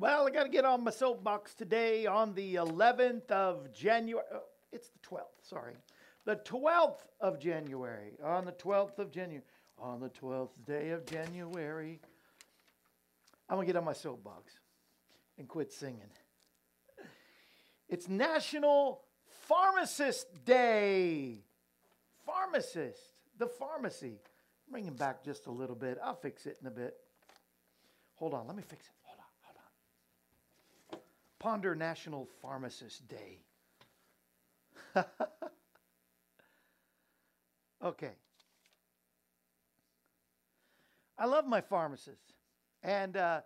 Well, I got to get on my soapbox today on the 11th of January. Oh, it's the 12th, sorry. The 12th of January. On the 12th of January. On the 12th day of January. I'm going to get on my soapbox and quit singing. It's National Pharmacist Day. Pharmacist, the pharmacy. Bring him back just a little bit. I'll fix it in a bit. Hold on, let me fix it. Hold on, hold on. Ponder National Pharmacist Day. okay. I love my pharmacists, and uh,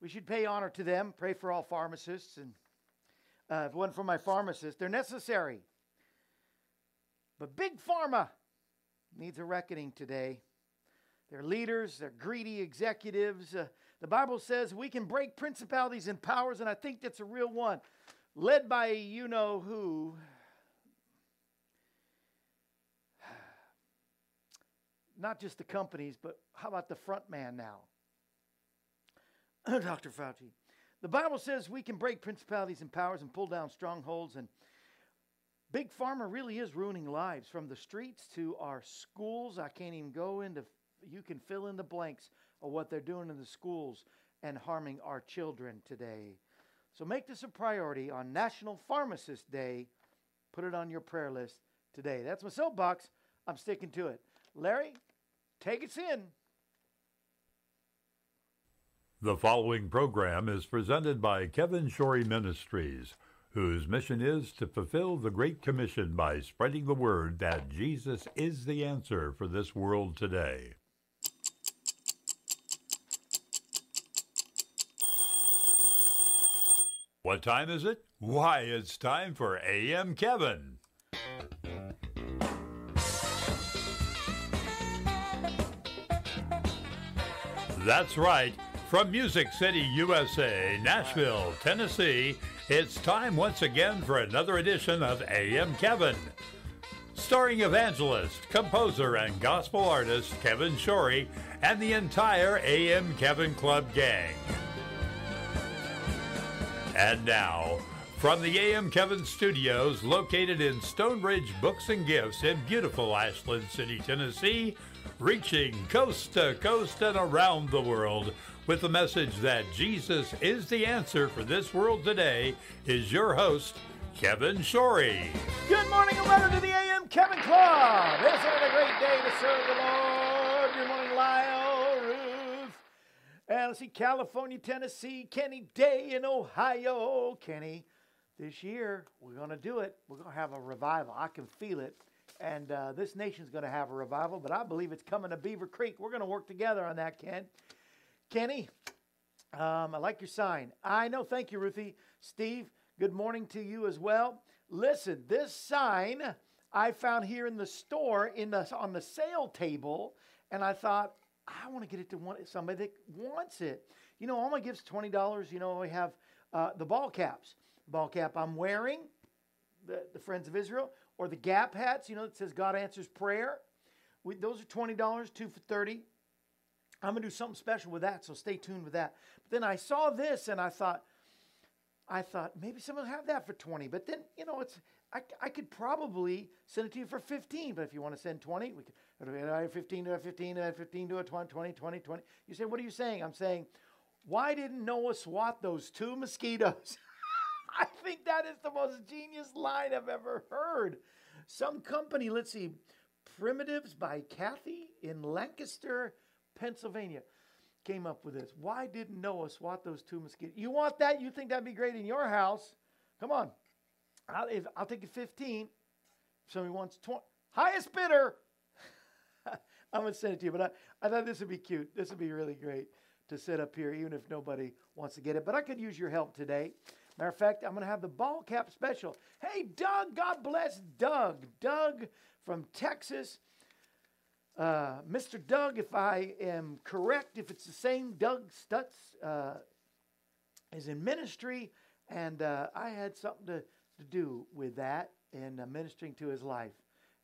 we should pay honor to them. Pray for all pharmacists, and uh, it for my pharmacists, they're necessary. But Big Pharma needs a reckoning today. They're leaders, they're greedy executives. Uh, the Bible says we can break principalities and powers, and I think that's a real one. Led by you know who. Not just the companies, but how about the front man now? Dr. Fauci. The Bible says we can break principalities and powers and pull down strongholds and Big Pharma really is ruining lives from the streets to our schools. I can't even go into, you can fill in the blanks of what they're doing in the schools and harming our children today. So make this a priority on National Pharmacist Day. Put it on your prayer list today. That's my soapbox. I'm sticking to it. Larry, take us in. The following program is presented by Kevin Shorey Ministries whose mission is to fulfill the Great Commission by spreading the word that Jesus is the answer for this world today. What time is it? Why, it's time for AM Kevin. That's right. From Music City, USA, Nashville, Tennessee, it's time once again for another edition of AM Kevin. Starring evangelist, composer, and gospel artist Kevin Shorey and the entire AM Kevin Club gang. And now, from the AM Kevin Studios located in Stonebridge Books and Gifts in beautiful Ashland City, Tennessee, reaching coast to coast and around the world with the message that Jesus is the answer for this world today is your host, Kevin Shorey. Good morning and welcome to the AM Kevin Club. Isn't it a great day to serve the Lord? Good morning, Lyle. And let's see, California, Tennessee, Kenny Day in Ohio. Kenny, this year we're going to do it. We're going to have a revival. I can feel it. And uh, this nation's going to have a revival, but I believe it's coming to Beaver Creek. We're going to work together on that, Ken. Kenny, um, I like your sign. I know. Thank you, Ruthie. Steve, good morning to you as well. Listen, this sign I found here in the store in the, on the sale table, and I thought, I want to get it to one, somebody that wants it. You know, all my gifts $20. You know, I have uh, the ball caps. Ball cap I'm wearing, the, the Friends of Israel, or the Gap hats, you know, that says God answers prayer. We, those are $20, two for 30 I'm to do something special with that, so stay tuned with that. But then I saw this and I thought, I thought maybe someone will have that for 20. But then, you know, it's I, I could probably send it to you for 15. But if you want to send 20, we could 15 to a 15 to a 15 to a 20, 20, 20, 20. You say, what are you saying? I'm saying, why didn't Noah swat those two mosquitoes? I think that is the most genius line I've ever heard. Some company, let's see, Primitives by Kathy in Lancaster, Pennsylvania, came up with this. Why didn't Noah swat those two mosquitoes? You want that? You think that'd be great in your house? Come on. I'll, if, I'll take a 15. If somebody wants 20. Highest bidder. I'm going to send it to you, but I, I thought this would be cute. This would be really great to sit up here, even if nobody wants to get it. But I could use your help today. Matter of fact, I'm going to have the ball cap special. Hey, Doug, God bless Doug. Doug from Texas. Uh, Mr. Doug, if I am correct, if it's the same Doug Stutz, uh, is in ministry, and uh, I had something to, to do with that and uh, ministering to his life.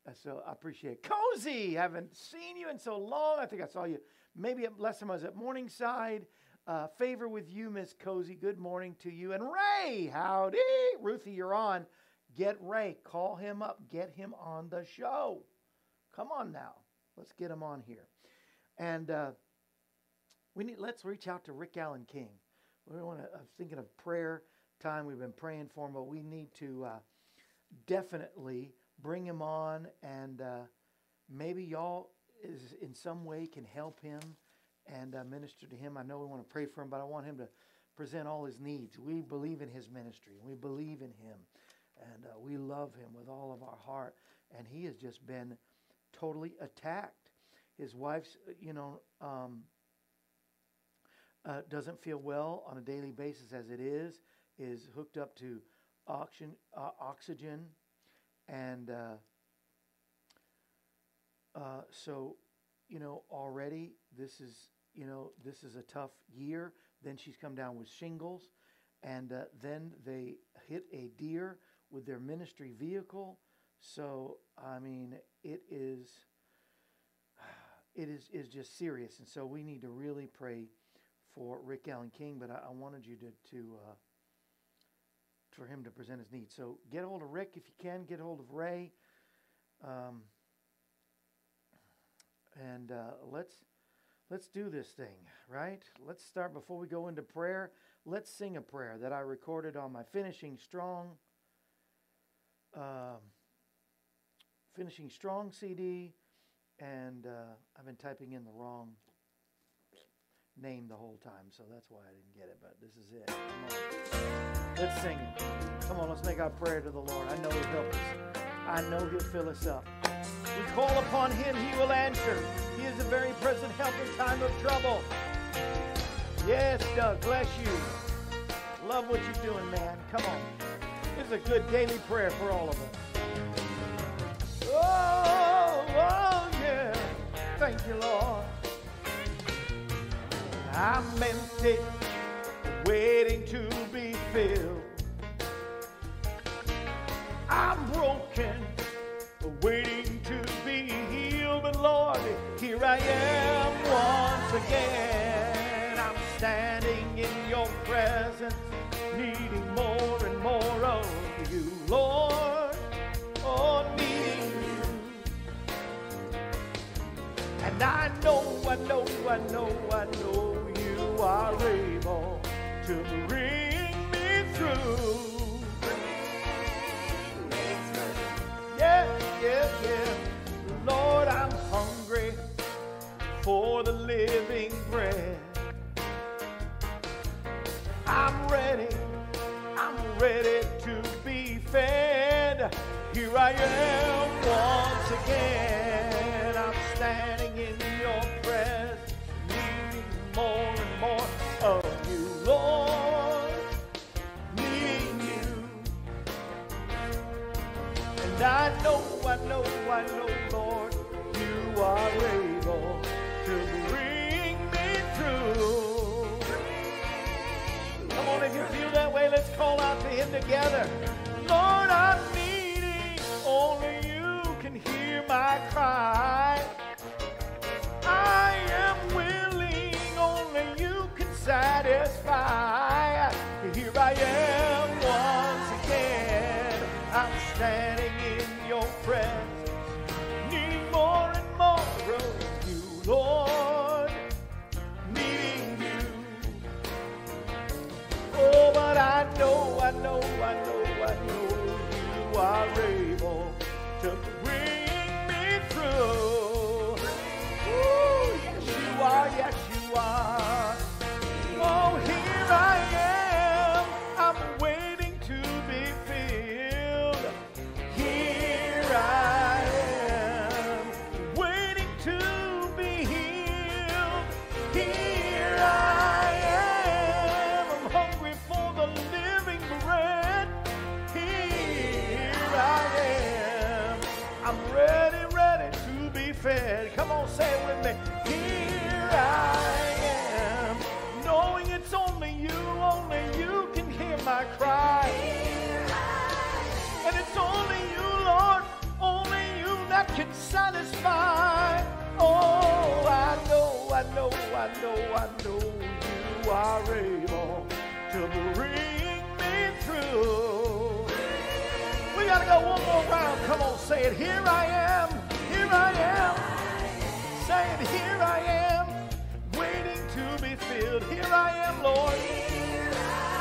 Uh, so I appreciate it. Cozy, haven't seen you in so long. I think I saw you maybe last time I was at Morningside. Uh, favor with you, Miss Cozy. Good morning to you. And Ray, howdy. Ruthie, you're on. Get Ray. Call him up. Get him on the show. Come on now. Let's get him on here. And uh, we need. Let's reach out to Rick Allen King. We want to. I'm thinking of prayer time. We've been praying for him, but we need to uh, definitely bring him on, and uh, maybe y'all is in some way can help him and uh, minister to him. I know we want to pray for him, but I want him to present all his needs. We believe in his ministry. We believe in him. And uh, we love him with all of our heart. And he has just been totally attacked. His wife's, uh, you know, um, uh, doesn't feel well on a daily basis as it is, is hooked up to oxygen, uh, oxygen and uh, uh, so you know, already this is, you know, this is a tough year. Then she's come down with shingles. And uh, then they hit a deer with their ministry vehicle. So, I mean, it is, it is, is just serious. And so we need to really pray for Rick Allen King. But I, I wanted you to, to uh, for him to present his needs. So get hold of Rick if you can. Get hold of Ray. Um, and uh, let's let's do this thing, right? Let's start before we go into prayer. Let's sing a prayer that I recorded on my finishing strong, uh, finishing strong CD, and uh, I've been typing in the wrong name the whole time, so that's why I didn't get it. But this is it. Let's sing it. Come on, let's make our prayer to the Lord. I know He'll help us. I know He'll fill us up. We call upon him, he will answer. He is a very present help in time of trouble. Yes, Doug, bless you. Love what you're doing, man. Come on. This is a good daily prayer for all of us. Oh, oh yeah. Thank you, Lord. I'm empty, waiting to be filled. I'm broken, waiting to be healed. But Lord, here I am once again. I'm standing in your presence, needing more and more of you, Lord. Oh, needing you. And I know, I know, I know, I know you are able to bring me through. Yeah, yeah, yeah. Lord, I'm hungry for the living bread. I'm ready, I'm ready to be fed. Here I am once again. Know, Lord you are able to bring me through. Come on, if you feel that way, let's call out to Him together. Lord, I'm needing, only you can hear my cry. Can satisfy. Oh, I know, I know, I know, I know you are able to bring me through. We gotta go one more round. Come on, say it. Here I am, here I am. Say it, here I am, waiting to be filled. Here I am, Lord.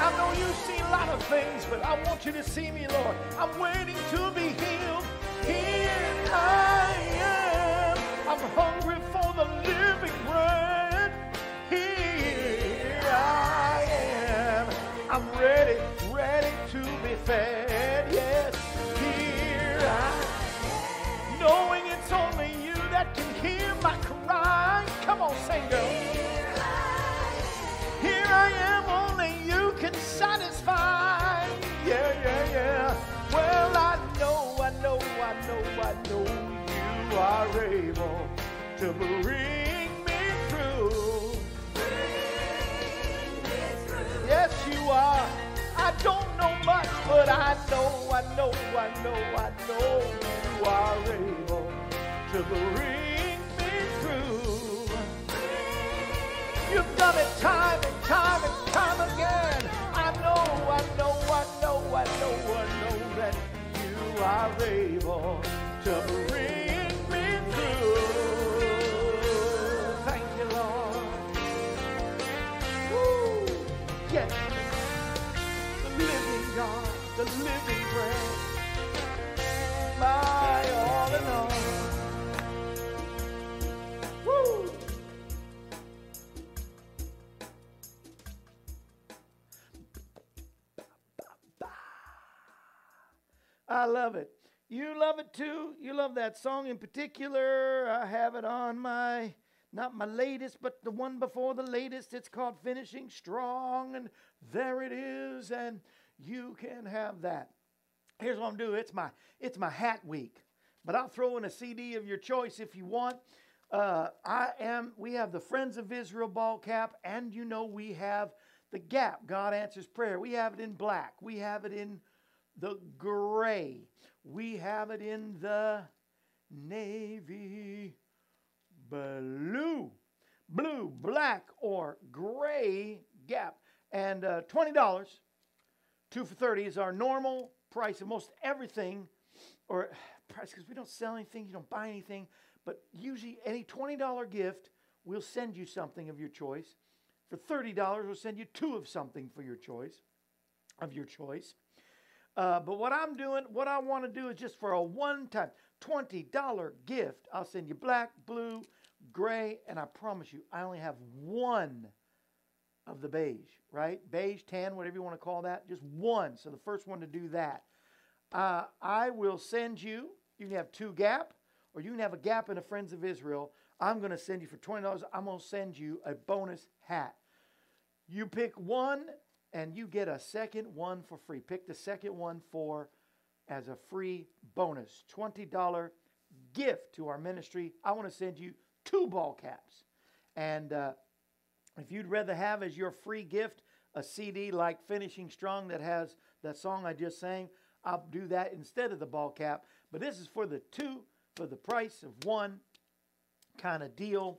I know you see a lot of things, but I want you to see me, Lord. I'm waiting to be healed. Here I am. I'm hungry for the living bread. Here I am. I'm ready, ready to be fed. Yes, here I am. Knowing it's only you that can hear my cry. Come on, sing, girl. Here I am, only you I know you are able to bring me through. Yes, you are. I don't know much, but I know, I know, I know, I know you are able to bring me through. You've done it time and time and time again. I know, I know, I know, I know, I know that you are able to bring me through. Thank you, Lord. Woo. Yes. The living God, the living bread. My all in all. Woo. I love it. You love it too. You love that song in particular. I have it on my, not my latest, but the one before the latest. It's called Finishing Strong, and there it is. And you can have that. Here's what I'm doing. It's my, it's my hat week, but I'll throw in a CD of your choice if you want. Uh, I am. We have the Friends of Israel ball cap, and you know we have the Gap. God answers prayer. We have it in black. We have it in the gray. We have it in the navy blue, blue, black, or gray gap. And uh, $20, two for 30 is our normal price of most everything, or price because we don't sell anything, you don't buy anything, but usually any $20 gift, we'll send you something of your choice. For $30, we'll send you two of something for your choice, of your choice. Uh, but what I'm doing, what I want to do is just for a one time $20 gift, I'll send you black, blue, gray, and I promise you, I only have one of the beige, right? Beige, tan, whatever you want to call that, just one. So the first one to do that. Uh, I will send you, you can have two gap, or you can have a gap in a Friends of Israel. I'm going to send you for $20, I'm going to send you a bonus hat. You pick one and you get a second one for free. Pick the second one for as a free bonus. $20 gift to our ministry. I want to send you two ball caps. And uh, if you'd rather have as your free gift a CD like Finishing Strong that has that song I just sang, I'll do that instead of the ball cap. But this is for the two, for the price of one kind of deal.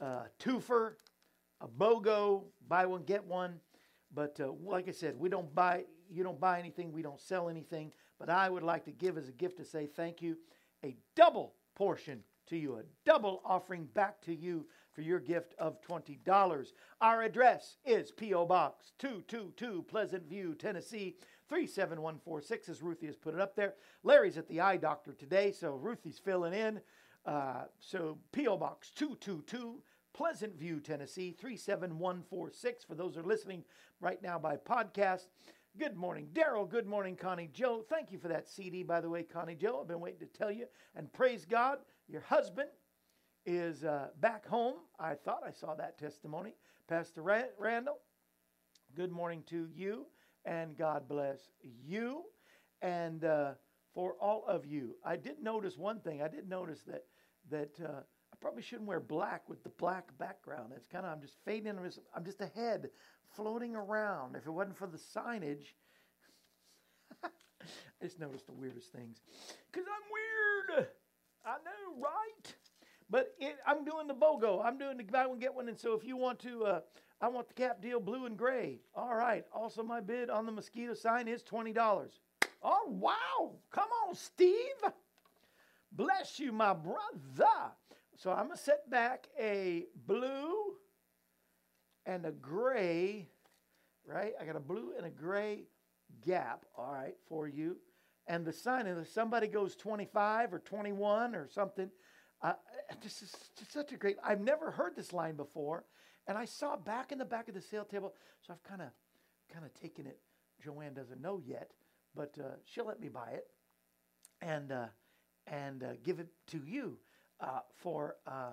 Uh, twofer, a BOGO, buy one, get one. But uh, like I said, we don't buy, you don't buy anything, we don't sell anything. But I would like to give as a gift to say thank you, a double portion to you, a double offering back to you for your gift of $20. Our address is P.O. Box 222, Pleasant View, Tennessee 37146, as Ruthie has put it up there. Larry's at the eye doctor today, so Ruthie's filling in. Uh, so P.O. Box 222, Pleasant View, Tennessee 37146, for those who are listening right now by podcast. Good morning, Daryl. Good morning, Connie Joe. Thank you for that CD, by the way, Connie Joe. I've been waiting to tell you. And praise God, your husband is uh, back home. I thought I saw that testimony. Pastor Randall, good morning to you, and God bless you. And uh, for all of you, I did notice one thing. I did notice that that uh, probably shouldn't wear black with the black background. It's kind of I'm just fading. I'm just, I'm just a head floating around. If it wasn't for the signage, I just noticed the weirdest things. Because I'm weird. I know, right? But it, I'm doing the BOGO. I'm doing the buy one, get one. And so if you want to, uh, I want the cap deal blue and gray. All right. Also, my bid on the mosquito sign is $20. Oh, wow. Come on, Steve. Bless you, my brother. So I'm going to set back a blue and a gray, right? I got a blue and a gray gap, all right, for you. And the sign, and if somebody goes 25 or 21 or something, uh, this is such a great, I've never heard this line before. And I saw back in the back of the sale table, so I've kind of kind of taken it. Joanne doesn't know yet, but uh, she'll let me buy it and uh, and uh, give it to you uh, for uh,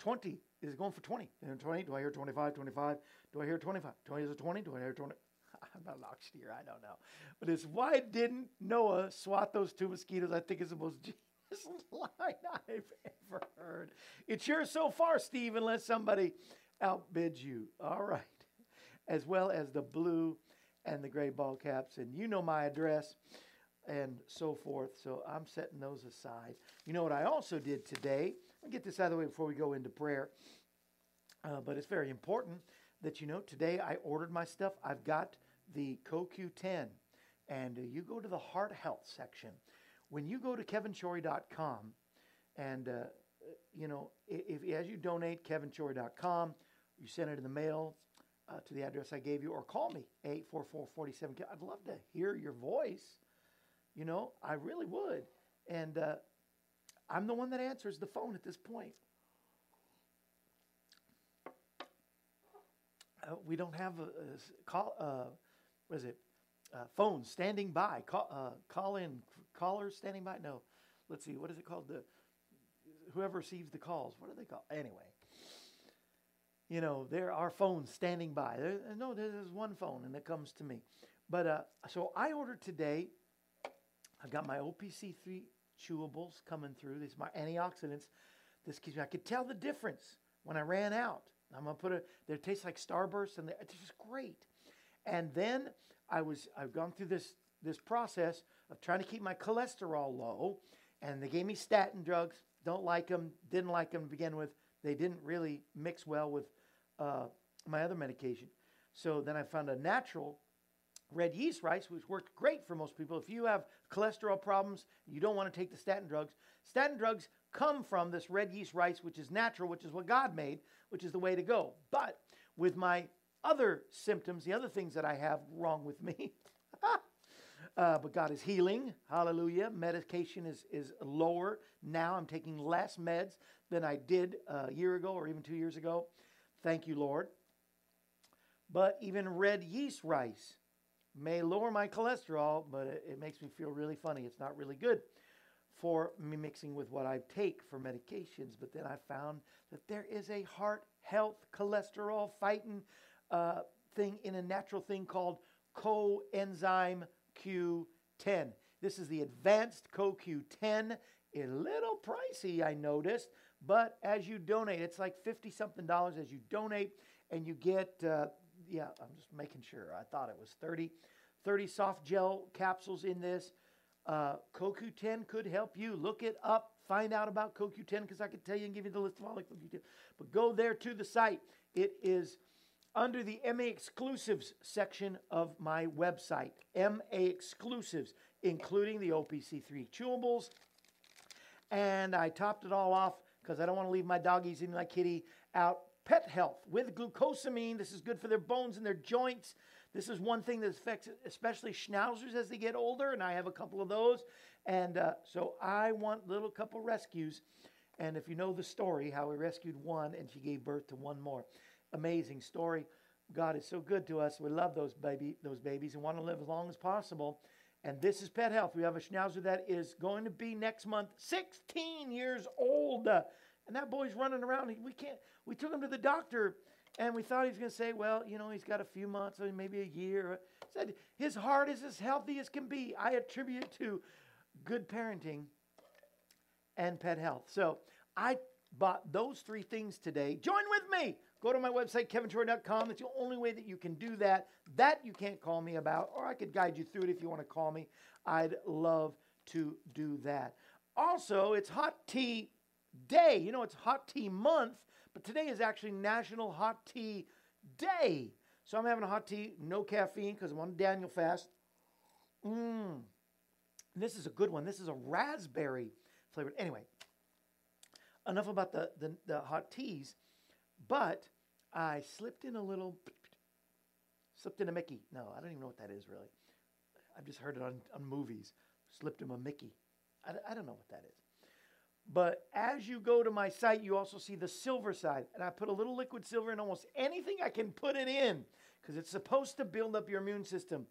20 is it going for 20? 20? Do I hear 25? 25? Do I hear 25? 20 is it 20? Do I hear 20? I'm not an auctioneer. I don't know. But it's why didn't Noah swat those two mosquitoes? I think is the most genius line I've ever heard. It's yours so far, Steve, unless somebody outbids you. All right. As well as the blue and the gray ball caps. And you know my address and so forth. So I'm setting those aside. You know what I also did today? I'll get this out of the way before we go into prayer. Uh, but it's very important that you know today I ordered my stuff. I've got the CoQ10, and uh, you go to the heart health section. When you go to kevinshorey.com, and uh, you know if, if, as you donate kevinshorey.com, you send it in the mail uh, to the address I gave you, or call me 844-47. I'd love to hear your voice. You know, I really would, and uh, I'm the one that answers the phone at this point. Uh, we don't have a, a call. Uh, what is it? Uh, phone standing by. Call, uh, call in callers standing by. No, let's see. What is it called? The whoever receives the calls. What do they call? Anyway, you know there are phones standing by. There, no, there's one phone, and it comes to me. But uh, so I ordered today. I got my OPC three chewables coming through. These are my antioxidants. This keeps me. I could tell the difference when I ran out. I'm gonna put it. They taste like Starburst, and it's just great. And then I was I've gone through this this process of trying to keep my cholesterol low, and they gave me statin drugs. Don't like them. Didn't like them to begin with. They didn't really mix well with uh, my other medication. So then I found a natural red yeast rice, which worked great for most people. If you have cholesterol problems, you don't want to take the statin drugs. Statin drugs come from this red yeast rice, which is natural, which is what God made, which is the way to go. But with my other symptoms, the other things that I have wrong with me, uh, but God is healing. Hallelujah. Medication is, is lower now. I'm taking less meds than I did a year ago or even two years ago. Thank you, Lord. But even red yeast rice may lower my cholesterol, but it, it makes me feel really funny. It's not really good for me mixing with what I take for medications. But then I found that there is a heart health cholesterol fighting uh, thing in a natural thing called coenzyme Q10. This is the advanced CoQ10. A little pricey, I noticed, but as you donate, it's like 50 something dollars as you donate, and you get, uh, yeah, I'm just making sure. I thought it was 30, 30 soft gel capsules in this. Uh, CoQ10 could help you. Look it up. Find out about CoQ10 because I could tell you and give you the list of all the CoQ10. But go there to the site. It is under the MA Exclusives section of my website. MA Exclusives, including the OPC3 chewables. And I topped it all off because I don't want to leave my doggies and my kitty out pet health with glucosamine. This is good for their bones and their joints. This is one thing that affects especially schnauzers as they get older, and I have a couple of those. And uh, so I want little couple rescues. And if you know the story, how we rescued one and she gave birth to one more. Amazing story. God is so good to us. We love those baby those babies and want to live as long as possible. And this is Pet Health. We have a schnauzer that is going to be next month 16 years old. And that boy's running around. We can't. We took him to the doctor, and we thought he was going to say, "Well, you know, he's got a few months, or maybe a year." Said his heart is as healthy as can be. I attribute to good parenting and pet health. So I bought those three things today. Join with me. Go to my website, kevinshorey.com. That's the only way that you can do that. That you can't call me about, or I could guide you through it if you want to call me. I'd love to do that. Also, it's hot tea day. You know, it's hot tea month, but today is actually National Hot Tea Day. So I'm having a hot tea, no caffeine, because I'm on Daniel fast. Mmm. This is a good one. This is a raspberry flavored. Anyway, enough about the, the, the hot teas, but I slipped in a little, slipped in a Mickey. No, I don't even know what that is really. I've just heard it on, on movies. Slipped him a Mickey. I, I don't know what that is. But as you go to my site, you also see the silver side. And I put a little liquid silver in almost anything I can put it in because it's supposed to build up your immune system.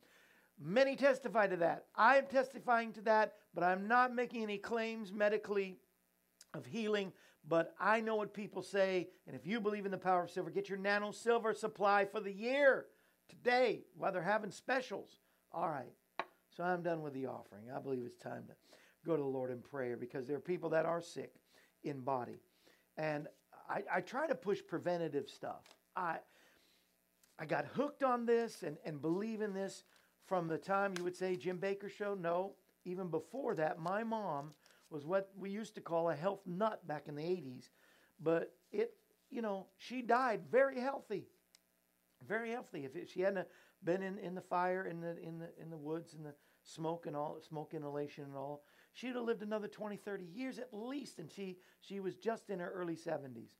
Many testify to that. I'm testifying to that, but I'm not making any claims medically of healing. But I know what people say. And if you believe in the power of silver, get your nano silver supply for the year today while they're having specials. All right. So I'm done with the offering. I believe it's time to go to the Lord in prayer because there are people that are sick in body. And I, I try to push preventative stuff. I, I got hooked on this and, and believe in this from the time you would say Jim Bakker show. No, even before that, my mom was what we used to call a health nut back in the 80s. But it, you know, she died very healthy. Very healthy. If it, she hadn't been in, in the fire, in the, in, the, in the woods, in the smoke and all, smoke inhalation and all, she'd have lived another 20, 30 years at least. And she, she was just in her early 70s.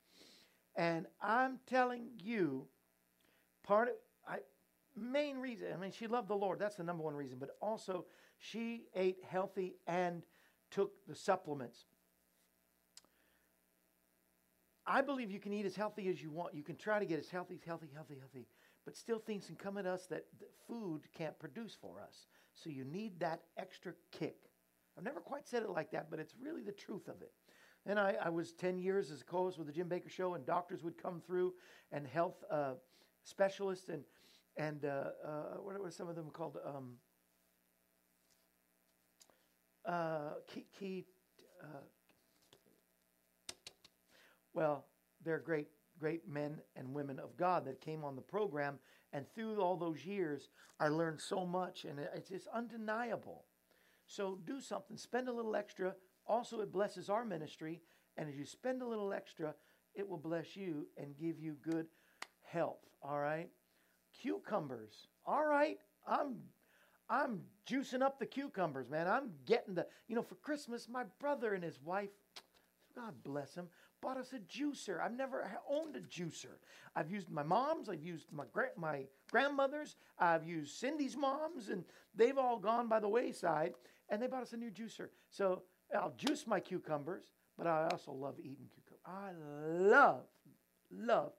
And I'm telling you, part of, I, main reason, I mean, she loved the Lord. That's the number one reason. But also, she ate healthy and took the supplements. I believe you can eat as healthy as you want. You can try to get as healthy, healthy, healthy, healthy, but still things can come at us that food can't produce for us. So you need that extra kick. I've never quite said it like that, but it's really the truth of it. And I, I was 10 years as a co-host with the Jim Bakker Show, and doctors would come through, and health uh, specialists, and and uh, uh, what were some of them called? Um, uh, key, key uh, well, they're great, great men and women of God that came on the program, and through all those years, I learned so much, and it's just undeniable. So do something, spend a little extra. Also, it blesses our ministry, and as you spend a little extra, it will bless you and give you good health. All right, cucumbers. All right, I'm I'm juicing up the cucumbers, man. I'm getting the, you know, for Christmas, my brother and his wife, God bless him, bought us a juicer. I've never owned a juicer. I've used my mom's, I've used my gra- my grandmother's, I've used Cindy's mom's, and they've all gone by the wayside. And they bought us a new juicer. So I'll juice my cucumbers, but I also love eating cucumbers. I love, love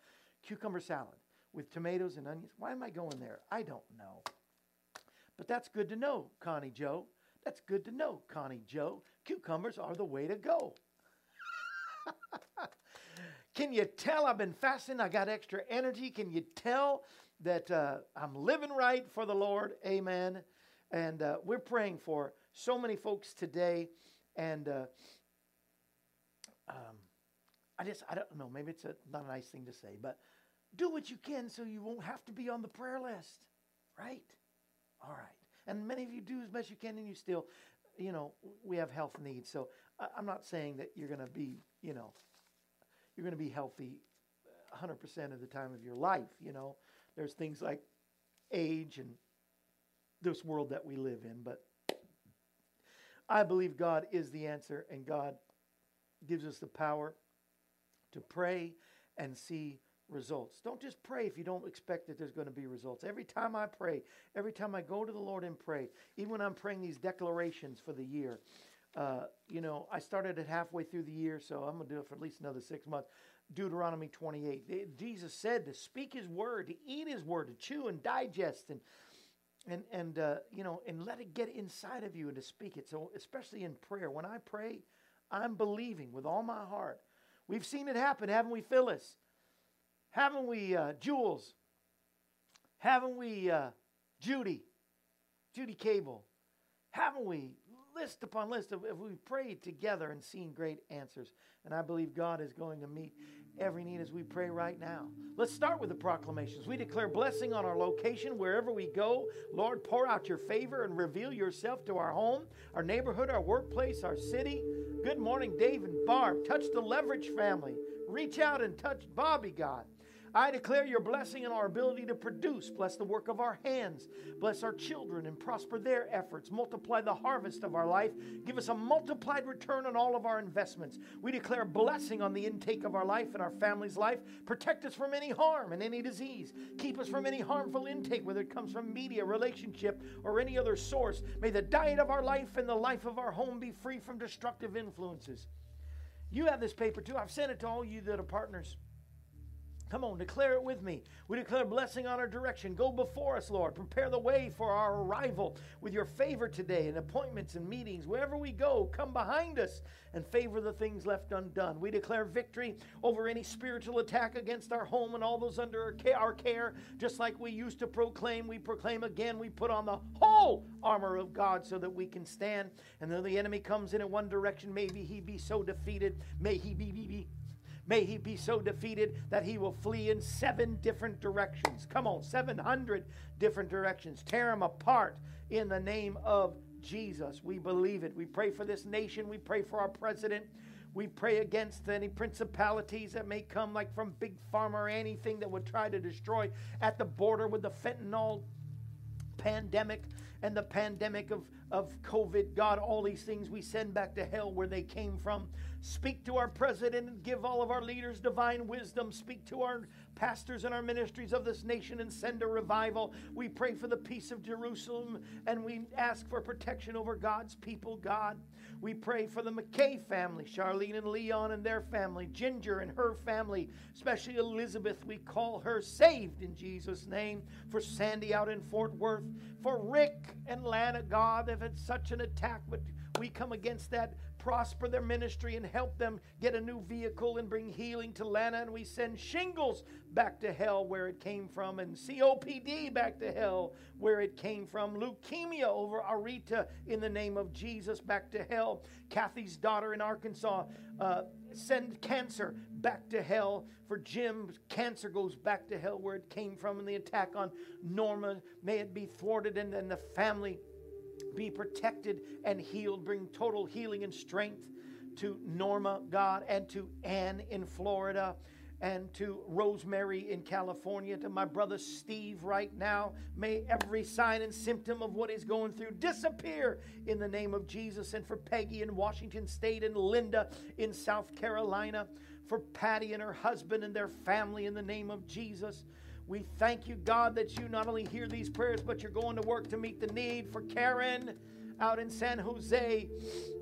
cucumber salad with tomatoes and onions. Why am I going there? I don't know. But that's good to know, Connie Joe. That's good to know, Connie Joe. Cucumbers are the way to go. Can you tell I've been fasting? I got extra energy. Can you tell that uh, I'm living right for the Lord? Amen. And uh, we're praying for so many folks today. And uh, um, I just, I don't know, maybe it's a, not a nice thing to say, but do what you can so you won't have to be on the prayer list, right? All right. And many of you do as best you can, and you still, you know, we have health needs. So I'm not saying that you're going to be, you know, you're going to be healthy 100% of the time of your life. You know, there's things like age and this world that we live in. But I believe God is the answer, and God gives us the power to pray and see results. Don't just pray if you don't expect that there's going to be results. Every time I pray, every time I go to the Lord and pray, even when I'm praying these declarations for the year, uh, you know, I started it halfway through the year, so I'm going to do it for at least another six months. Deuteronomy 28. Jesus said to speak His word, to eat His word, to chew and digest, and and and uh, you know, and let it get inside of you and to speak it. So, especially in prayer, when I pray, I'm believing with all my heart. We've seen it happen, haven't we, Phyllis? Haven't we, uh, Jules? Haven't we, uh, Judy? Judy Cable? Haven't we, list upon list of if we prayed together and seen great answers? And I believe God is going to meet every need as we pray right now. Let's start with the proclamations. We declare blessing on our location wherever we go. Lord, pour out your favor and reveal yourself to our home, our neighborhood, our workplace, our city. Good morning, Dave and Barb. Touch the leverage family. Reach out and touch Bobby, God. I declare your blessing in our ability to produce. Bless the work of our hands. Bless our children and prosper their efforts. Multiply the harvest of our life. Give us a multiplied return on all of our investments. We declare blessing on the intake of our life and our family's life. Protect us from any harm and any disease. Keep us from any harmful intake, whether it comes from media, relationship, or any other source. May the diet of our life and the life of our home be free from destructive influences. You have this paper too. I've sent it to all you that are partners. Come on, declare it with me. We declare blessing on our direction. Go before us, Lord. Prepare the way for our arrival with your favor today and appointments and meetings. Wherever we go, come behind us and favor the things left undone. We declare victory over any spiritual attack against our home and all those under our care. Just like we used to proclaim, we proclaim again. We put on the whole armor of God so that we can stand. And though the enemy comes in in one direction, maybe he be so defeated. May he be, be, be May he be so defeated that he will flee in seven different directions. Come on, 700 different directions. Tear him apart in the name of Jesus. We believe it. We pray for this nation. We pray for our president. We pray against any principalities that may come, like from Big Pharma or anything that would try to destroy at the border with the fentanyl pandemic and the pandemic of, of COVID. God, all these things we send back to hell where they came from. Speak to our president and give all of our leaders divine wisdom. Speak to our pastors in our ministries of this nation and send a revival. We pray for the peace of Jerusalem and we ask for protection over God's people, God. We pray for the McKay family, Charlene and Leon and their family, Ginger and her family, especially Elizabeth. We call her saved in Jesus' name. For Sandy out in Fort Worth, for Rick and Lana, God, if it's such an attack, but we come against that prosper their ministry and help them get a new vehicle and bring healing to Lana. And we send shingles back to hell where it came from, and COPD back to hell where it came from. Leukemia over Arita in the name of Jesus back to hell. Kathy's daughter in Arkansas, uh, send cancer back to hell. For Jim, cancer goes back to hell where it came from. And the attack on Norma, may it be thwarted, and then the family be protected and healed. Bring total healing and strength to Norma, God, and to Ann in Florida and to Rosemary in California, to my brother Steve right now. May every sign and symptom of what he's going through disappear in the name of Jesus. And for Peggy in Washington State and Linda in South Carolina, for Patty and her husband and their family in the name of Jesus. We thank you, God, that you not only hear these prayers, but you're going to work to meet the need for Karen out in San Jose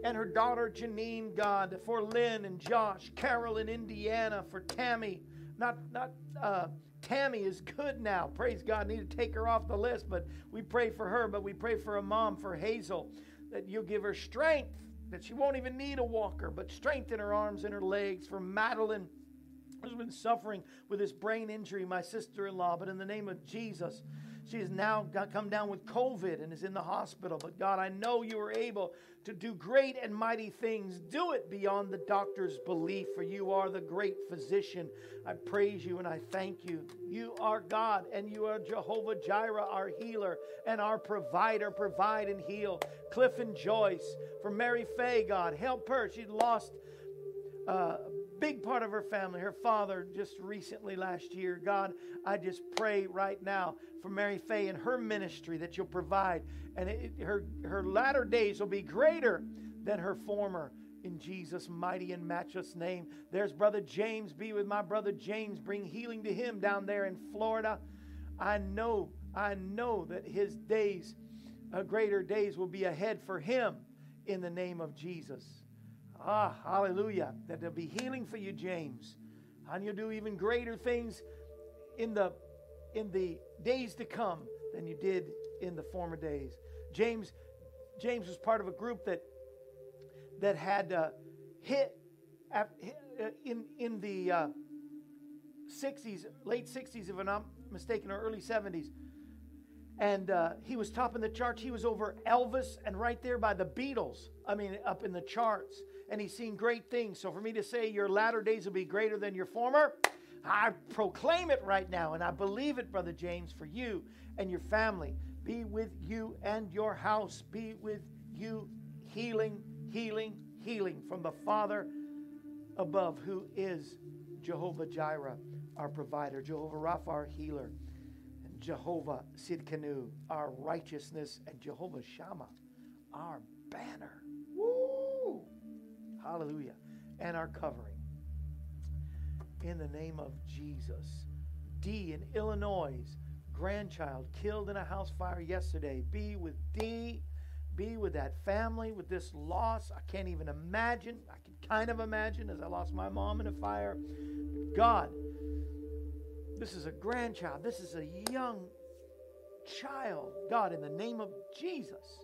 and her daughter Janine, God, for Lynn and Josh, Carol in Indiana, for Tammy. Not, not, uh, Tammy is good now. Praise God. Need to take her off the list, but we pray for her. But we pray for a mom, for Hazel, that you'll give her strength, that she won't even need a walker, but strength in her arms and her legs. For Madeline, who's been suffering with this brain injury, my sister in law. But in the name of Jesus, she has now got, come down with COVID and is in the hospital. But God, I know you are able to do great and mighty things. Do it beyond the doctor's belief, for you are the great physician. I praise you and I thank you. You are God and you are Jehovah Jireh, our healer and our provider. Provide and heal. Cliff and Joyce, for Mary Faye, God, help her. She lost. Uh, big part of her family. Her father just recently last year. God, I just pray right now for Mary Faye and her ministry that you'll provide. And it, her, her latter days will be greater than her former in Jesus' mighty and matchless name. There's Brother James. Be with my brother James. Bring healing to him down there in Florida. I know, I know that his days, uh, greater days, will be ahead for him in the name of Jesus. Ah, hallelujah. That there'll be healing for you, James. And you'll do even greater things in the in the days to come than you did in the former days. James James was part of a group that that had uh, hit uh, in in the uh, 60s, late 60s, if I'm not mistaken, or early 70s. And uh, he was topping the charts. He was over Elvis and right there by the Beatles. I mean, up in the charts. And he's seen great things. So for me to say your latter days will be greater than your former, I proclaim it right now. And I believe it, Brother James, for you and your family. Be with you and your house. Be with you healing healing, healing from the Father above, who is Jehovah Jireh, our provider, Jehovah Rapha, our healer, and Jehovah Sidkenu, our righteousness, and Jehovah Shammah, our banner. Woo! Hallelujah. And our covering. In the name of Jesus. D in Illinois, grandchild killed in a house fire yesterday. B with D be with that family with this loss. I can't even imagine. I can kind of imagine as I lost my mom in a fire. But God, this is a grandchild. This is a young child. God, in the name of Jesus.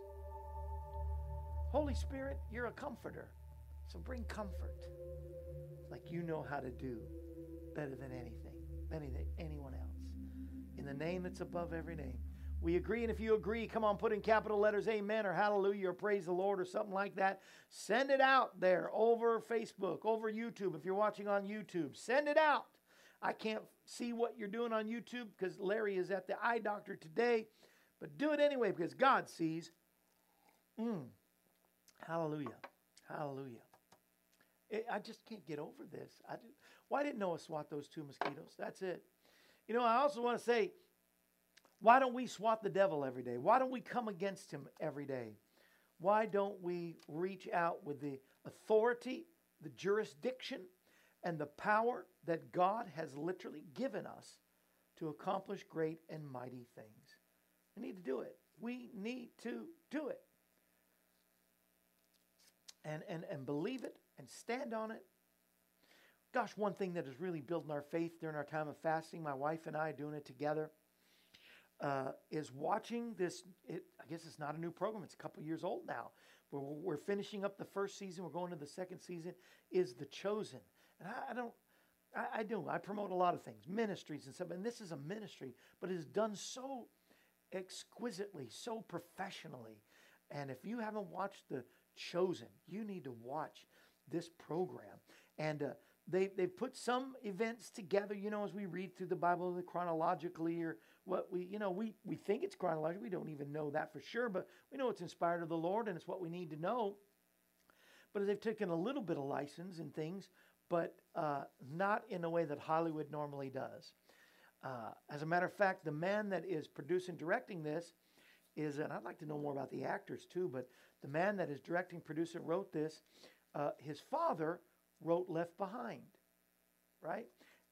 Holy Spirit, you're a comforter. So bring comfort like you know how to do better than anything, than anyone else. In the name that's above every name. We agree, and if you agree, come on, put in capital letters Amen or Hallelujah or Praise the Lord or something like that. Send it out there over Facebook, over YouTube. If you're watching on YouTube, send it out. I can't see what you're doing on YouTube because Larry is at the eye doctor today, but do it anyway because God sees. Mm. Hallelujah. Hallelujah. It, I just can't get over this. I do, why didn't Noah swat those two mosquitoes? That's it. You know, I also want to say, why don't we swat the devil every day? Why don't we come against him every day? Why don't we reach out with the authority, the jurisdiction, and the power that God has literally given us to accomplish great and mighty things? We need to do it. We need to do it. And, and, and believe it and stand on it. Gosh, one thing that is really building our faith during our time of fasting, my wife and I doing it together uh, is watching this. It, I guess it's not a new program; it's a couple years old now. We're, we're finishing up the first season. We're going to the second season. Is the chosen? And I, I don't. I, I, do. I promote a lot of things, ministries and stuff. And this is a ministry, but it is done so exquisitely, so professionally. And if you haven't watched the Chosen, you need to watch this program. And uh, they they put some events together. You know, as we read through the Bible chronologically or what we, you know, we, we think it's chronological. We don't even know that for sure, but we know it's inspired of the Lord and it's what we need to know. But they've taken a little bit of license in things, but uh, not in a way that Hollywood normally does. Uh, as a matter of fact, the man that is producing, directing this is, and I'd like to know more about the actors too, but the man that is directing, producer, wrote this. Uh, his father wrote Left Behind, right?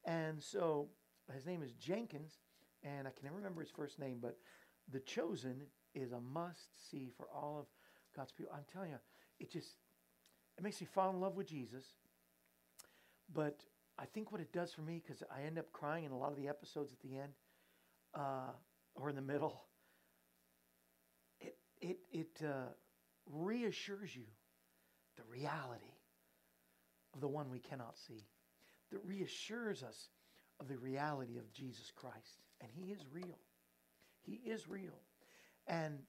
And so his name is Jenkins, and I can never remember his first name, but The Chosen is a must see for all of God's people. I'm telling you, it just it makes me fall in love with Jesus. But I think what it does for me, because I end up crying in a lot of the episodes at the end uh, or in the middle, it it it uh, reassures you the reality of the one we cannot see. That reassures us of the reality of Jesus Christ. And He is real. He is real. And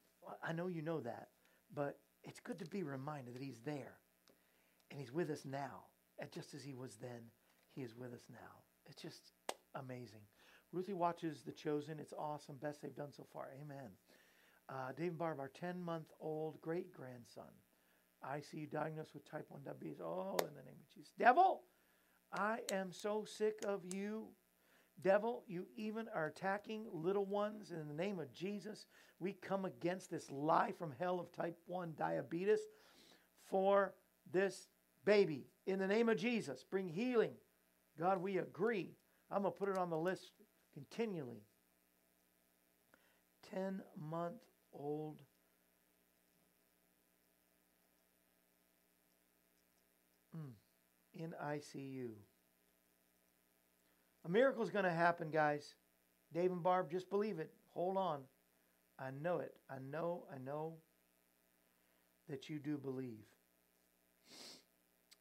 I know you know that, but it's good to be reminded that He's there. And He's with us now. And just as He was then, He is with us now. It's just amazing. Ruthie watches The Chosen. It's awesome. Best they've done so far. Amen. Uh, Dave and Barb, our 10 month old great grandson. I see you diagnosed with type 1 diabetes. Oh, in the name of Jesus. Devil, I am so sick of you. Devil, you even are attacking little ones in the name of Jesus. We come against this lie from hell of type 1 diabetes for this baby, in the name of Jesus, bring healing. God, we agree. I'm going to put it on the list continually. 10 month old mm, in ICU. A miracle is going to happen, guys. Dave and Barb, just believe it. Hold on. I know it. I know, I know that you do believe.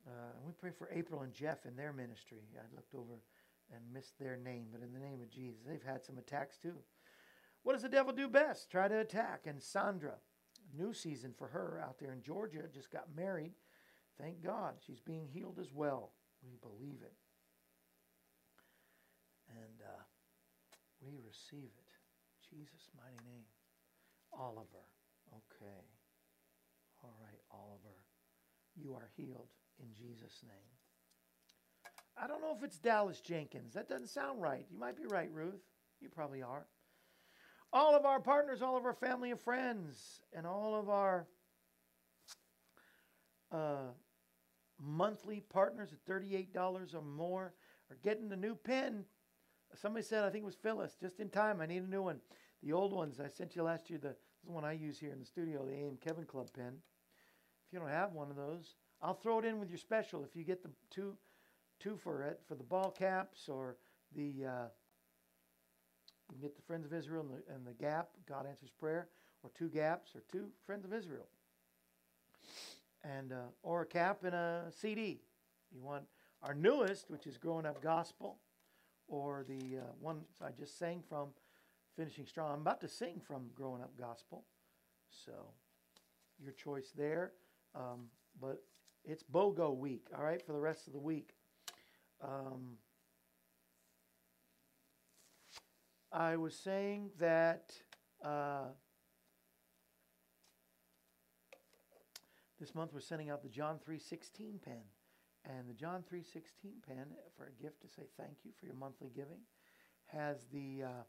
Uh, we pray for April and Jeff in their ministry. I looked over and missed their name, but in the name of Jesus, they've had some attacks too. What does the devil do best? Try to attack. And Sandra, new season for her out there in Georgia, just got married. Thank God she's being healed as well. We believe it. And uh, we receive it. Jesus' mighty name. Oliver. Okay. All right, Oliver. You are healed in Jesus' name. I don't know if it's Dallas Jenkins. That doesn't sound right. You might be right, Ruth. You probably are. All of our partners, all of our family and friends, and all of our uh, monthly partners at $38 or more are getting the new pen. Somebody said, I think it was Phyllis, just in time. I need a new one. The old ones I sent you last year, the, the one I use here in the studio, the AM Kevin Club pen. If you don't have one of those, I'll throw it in with your special if you get the two two for it for the ball caps or the uh, you can get the Friends of Israel and the, and the gap God answers prayer or two gaps or two Friends of Israel and uh, or a cap and a CD. You want our newest, which is Growing Up Gospel, or the uh, one I just sang from, Finishing Strong. I'm about to sing from Growing Up Gospel, so your choice there. Um, but it's BOGO week, all right, for the rest of the week. Um, I was saying that uh, this month we're sending out the John 3:16 pen, and the John 3:16 pen for a gift to say thank you for your monthly giving has the uh,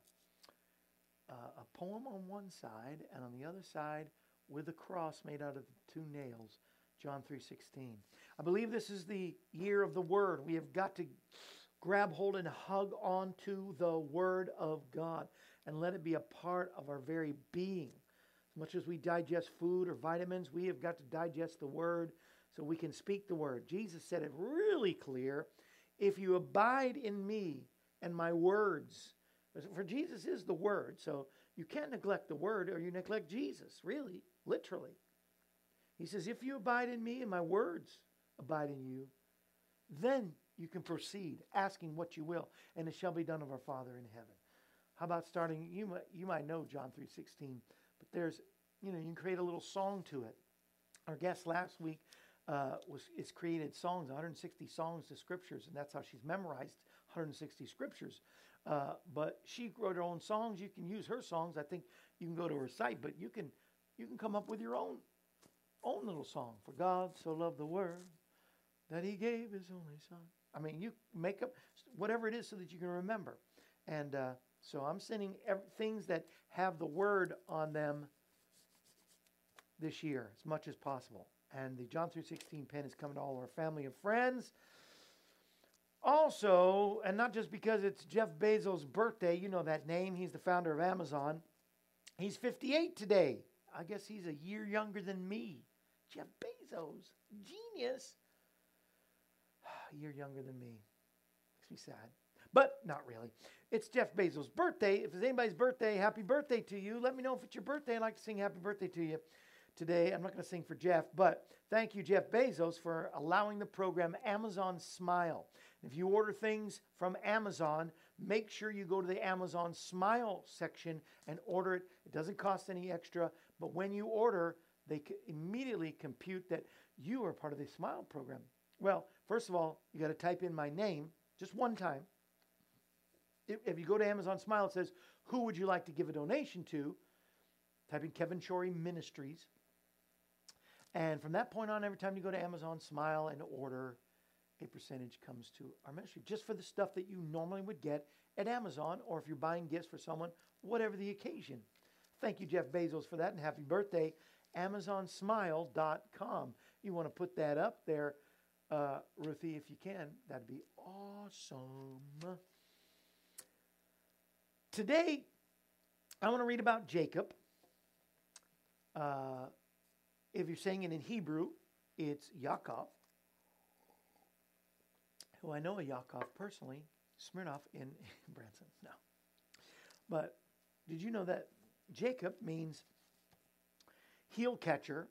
uh, a poem on one side, and on the other side with a cross made out of two nails John 3:16. I believe this is the year of the word. We have got to grab hold and hug onto the word of God and let it be a part of our very being. Much as we digest food or vitamins, we have got to digest the word so we can speak the word. Jesus said it really clear, if you abide in me and my words, for Jesus is the word, so you can't neglect the word or you neglect Jesus, really, literally. He says, If you abide in me and my words abide in you, then you can proceed asking what you will, and it shall be done of our Father in heaven. How about starting? You might, you might know John 3.16, but there's, you know, you can create a little song to it. Our guest last week uh, was is created songs, 160 songs to scriptures, and that's how she's memorized 160 scriptures. Uh, but she wrote her own songs. You can use her songs. I think you can go to her site, but you can you can come up with your own own little song. For God so loved the world that he gave his only son. I mean, you make up whatever it is so that you can remember. And uh, so I'm sending things that have the word on them this year as much as possible. And the John 3:16 pen is coming to all our family and friends. Also, and not just because it's Jeff Bezos' birthday, you know that name, he's the founder of Amazon. He's 58 today. I guess he's a year younger than me. Jeff Bezos, genius. A year younger than me. Makes me sad. But not really. It's Jeff Bezos' birthday. If it's anybody's birthday, happy birthday to you. Let me know if it's your birthday. I'd like to sing happy birthday to you today. I'm not going to sing for Jeff, but thank you, Jeff Bezos, for allowing the program Amazon Smile. If you order things from Amazon, make sure you go to the Amazon Smile section and order it. It doesn't cost any extra, but when you order, they immediately compute that you are part of the Smile program. Well, first of all, you got to type in my name just one time. If you go to Amazon Smile, it says, Who would you like to give a donation to? Type in Kevin Shorey Ministries. And from that point on, every time you go to Amazon Smile and order, a percentage comes to our ministry just for the stuff that you normally would get at Amazon or if you're buying gifts for someone, whatever the occasion. Thank you, Jeff Bezos, for that, and happy birthday. AmazonSmile.com. You want to put that up there uh, Ruthie, if you can, that'd be awesome. Today, I want to read about Jacob. Uh, if you're saying it in Hebrew, it's Yaakov, who I know a Yaakov personally, Smirnoff in Branson. No. But did you know that Jacob means heel catcher,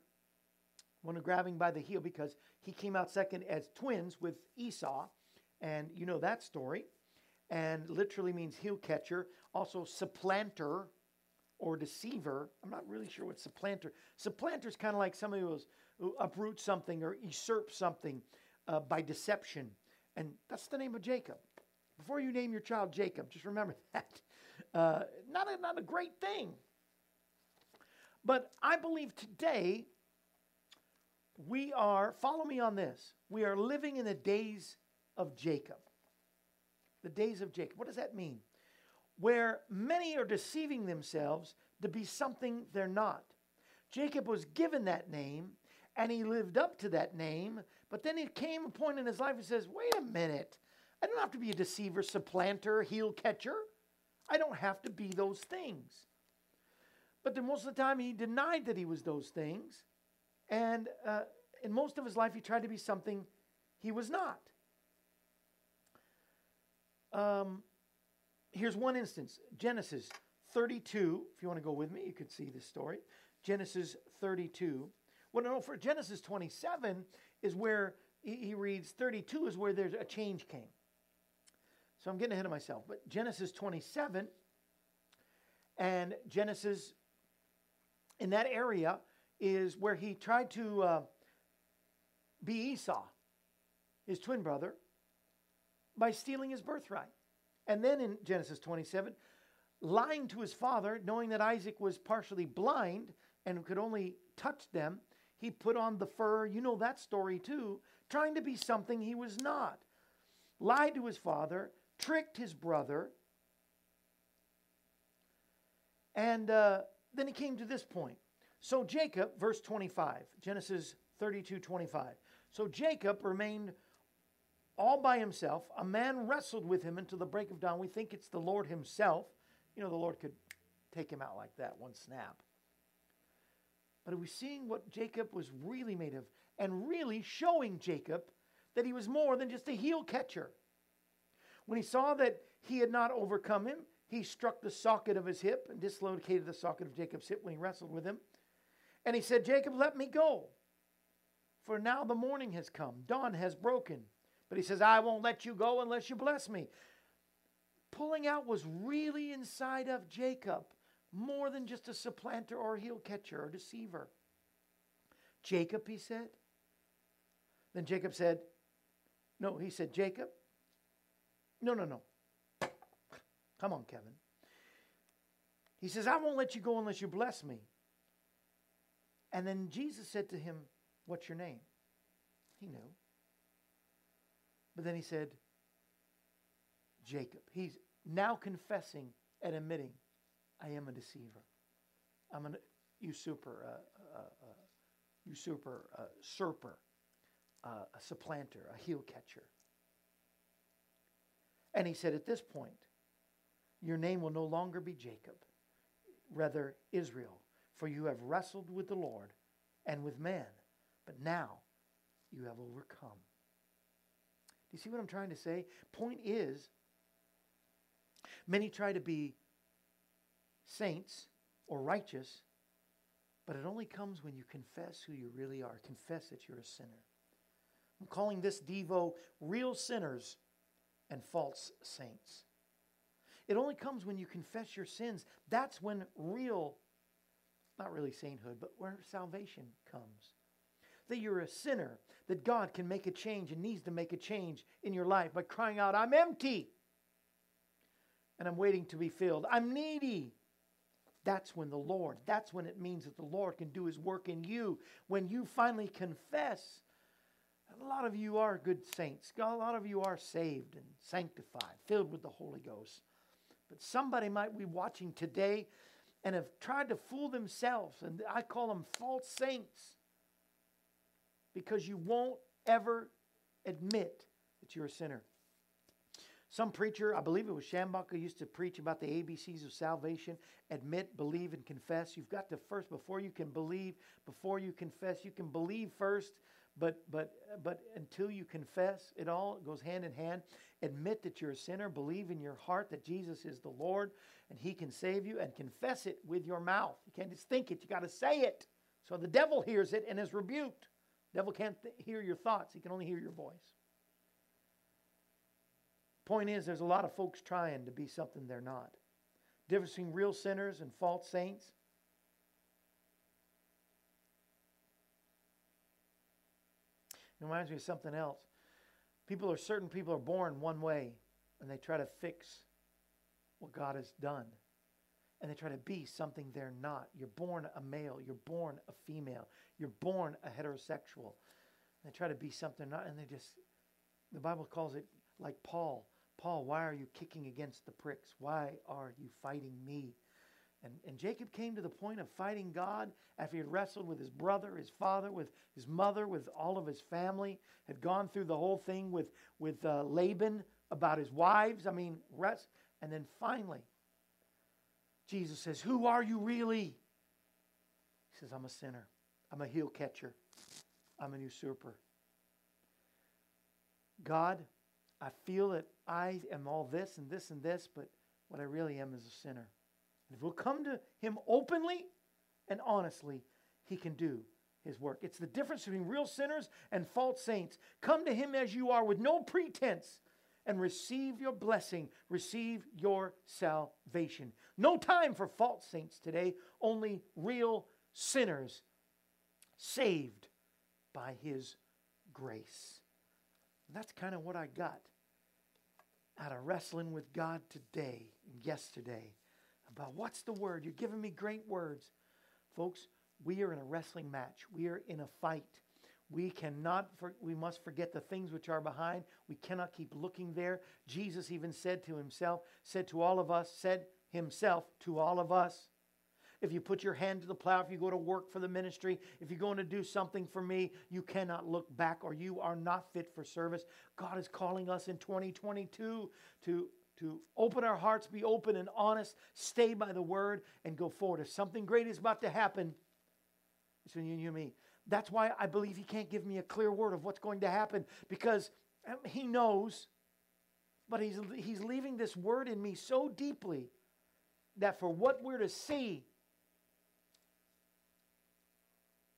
one of grabbing by the heel, because he came out second as twins with Esau, and you know that story. And literally means heel catcher, also supplanter or deceiver. I'm not really sure what supplanter. Supplanter is kind of like somebody who, who uproots something or usurps something uh, by deception. And that's the name of Jacob. Before you name your child Jacob, just remember that. Uh, not, a, not a great thing. But I believe today we are, follow me on this, we are living in the days of Jacob. The days of Jacob. What does that mean? Where many are deceiving themselves to be something they're not. Jacob was given that name and he lived up to that name, but then it came a point in his life he says, wait a minute, I don't have to be a deceiver, supplanter, heel catcher. I don't have to be those things. But then most of the time he denied that he was those things. And uh, in most of his life, he tried to be something he was not. Um, here's one instance Genesis 32. If you want to go with me, you could see this story. Genesis 32. Well, no, for Genesis 27 is where he, he reads 32 is where there's a change came. So I'm getting ahead of myself. But Genesis 27 and Genesis in that area is where he tried to uh, be Esau, his twin brother, by stealing his birthright. And then in Genesis 27, lying to his father, knowing that Isaac was partially blind and could only touch them, he put on the fur. You know that story too, trying to be something he was not. Lied to his father, tricked his brother. And uh, then he came to this point. So Jacob, verse 25, Genesis 32 25. So Jacob remained all by himself. A man wrestled with him until the break of dawn. We think it's the Lord himself. You know, the Lord could take him out like that, one snap. But are we seeing what Jacob was really made of and really showing Jacob that he was more than just a heel catcher? When he saw that he had not overcome him, he struck the socket of his hip and dislocated the socket of Jacob's hip when he wrestled with him. And he said, Jacob, let me go. For now the morning has come, dawn has broken. But he says, I won't let you go unless you bless me. Pulling out was really inside of Jacob, more than just a supplanter or heel catcher or deceiver. Jacob, he said. Then Jacob said, No, he said, Jacob, no, no, no. Come on, Kevin. He says, I won't let you go unless you bless me. And then Jesus said to him, What's your name? He knew. But then he said, Jacob. He's now confessing and admitting, I am a deceiver. I'm a usurper, uh, uh, uh, usurper, uh, usurper, uh, a supplanter, a heel catcher. And he said, At this point, your name will no longer be Jacob, rather Israel, for you have wrestled with the Lord and with man, but now you have overcome. Do you see what I'm trying to say? Point is, many try to be saints or righteous, but it only comes when you confess who you really are. Confess that you're a sinner. I'm calling this Devo real sinners and false saints. It only comes when you confess your sins. That's when real, not really sainthood, but where salvation comes. That you're a sinner, that God can make a change and needs to make a change in your life by crying out, I'm empty and I'm waiting to be filled. I'm needy. That's when the Lord, that's when it means that the Lord can do his work in you. When you finally confess a lot of you are good saints. A lot of you are saved and sanctified, filled with the Holy Ghost. But somebody might be watching today and have tried to fool themselves, and I call them false saints because you won't ever Admit that you're a sinner. Some preacher, I believe it was Schambach, used to preach about the ABCs of salvation admit, believe, and confess. You've got to first, before you can believe, before you confess, you can believe first, but, but, but until you confess, it all goes hand in hand. Admit that you're a sinner, believe in your heart that Jesus is the Lord and He can save you, and confess it with your mouth. You can't just think it, you got to say it. So the devil hears it and is rebuked. Devil can't th- hear your thoughts, he can only hear your voice. Point is, there's a lot of folks trying to be something they're not. Difference between real sinners and false saints. It reminds me of something else. People are certain people are born one way and they try to fix what God has done. And they try to be something they're not. You're born a male, you're born a female, you're born a heterosexual. They try to be something not and they just the Bible calls it like Paul Paul, why are you kicking against the pricks? Why are you fighting me? And, and Jacob came to the point of fighting God after he had wrestled with his brother, his father, with his mother, with all of his family, had gone through the whole thing with, with uh, Laban about his wives. I mean, rest. And then finally, Jesus says, Who are you really? He says, I'm a sinner. I'm a heel catcher. I'm an usurper. God, I feel that I am all this and this and this, but what I really am is a sinner. And if we'll come to Him openly and honestly, He can do His work. It's the difference between real sinners and false saints. Come to Him as you are with no pretense and receive your blessing, receive your salvation. No time for false saints today, only real sinners saved by His grace. And that's kind of what I got out of wrestling with God today and yesterday about what's the word. You're giving me great words. Folks, we are in a wrestling match. We are in a fight. We cannot, for, we must forget the things which are behind. We cannot keep looking there. Jesus even said to himself, said to all of us, said himself to all of us, if you put your hand to the plow, if you go to work for the ministry, if you're going to do something for me, you cannot look back or you are not fit for service. God is calling us in 2022 to, to open our hearts, be open and honest, stay by the word, and go forward. If something great is about to happen, it's between you and me. That's why I believe He can't give me a clear word of what's going to happen because um, He knows, but He's, he's leaving this word in me so deeply that for what we're to see,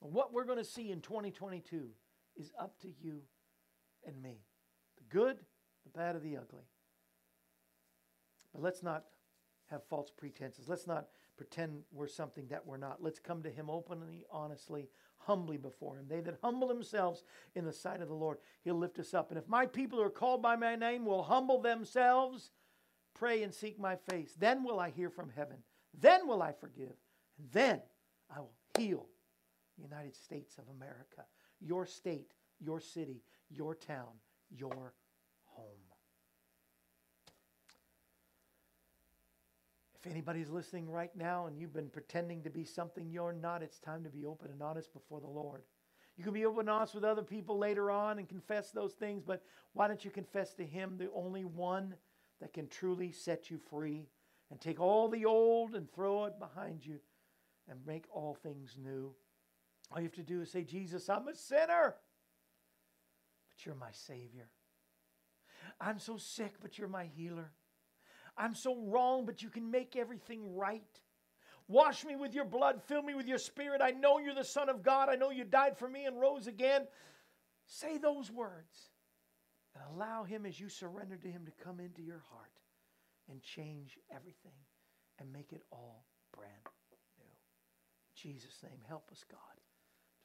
what we're going to see in 2022 is up to you and me the good, the bad, or the ugly. But let's not have false pretenses. Let's not pretend we're something that we're not. Let's come to Him openly, honestly, humbly before Him. They that humble themselves in the sight of the Lord, He'll lift us up. And if my people who are called by my name will humble themselves, pray and seek my face, then will I hear from heaven. Then will I forgive. And then I will heal United States of America, your state, your city, your town, your home. If anybody's listening right now and you've been pretending to be something you're not, it's time to be open and honest before the Lord. You can be open and honest with other people later on and confess those things, but why don't you confess to Him, the only one that can truly set you free and take all the old and throw it behind you and make all things new? All you have to do is say, Jesus, I'm a sinner, but you're my Savior. I'm so sick, but you're my healer. I'm so wrong, but you can make everything right. Wash me with your blood, fill me with your spirit. I know you're the Son of God. I know you died for me and rose again. Say those words and allow Him as you surrender to Him to come into your heart and change everything and make it all brand new. In Jesus' name, help us, God.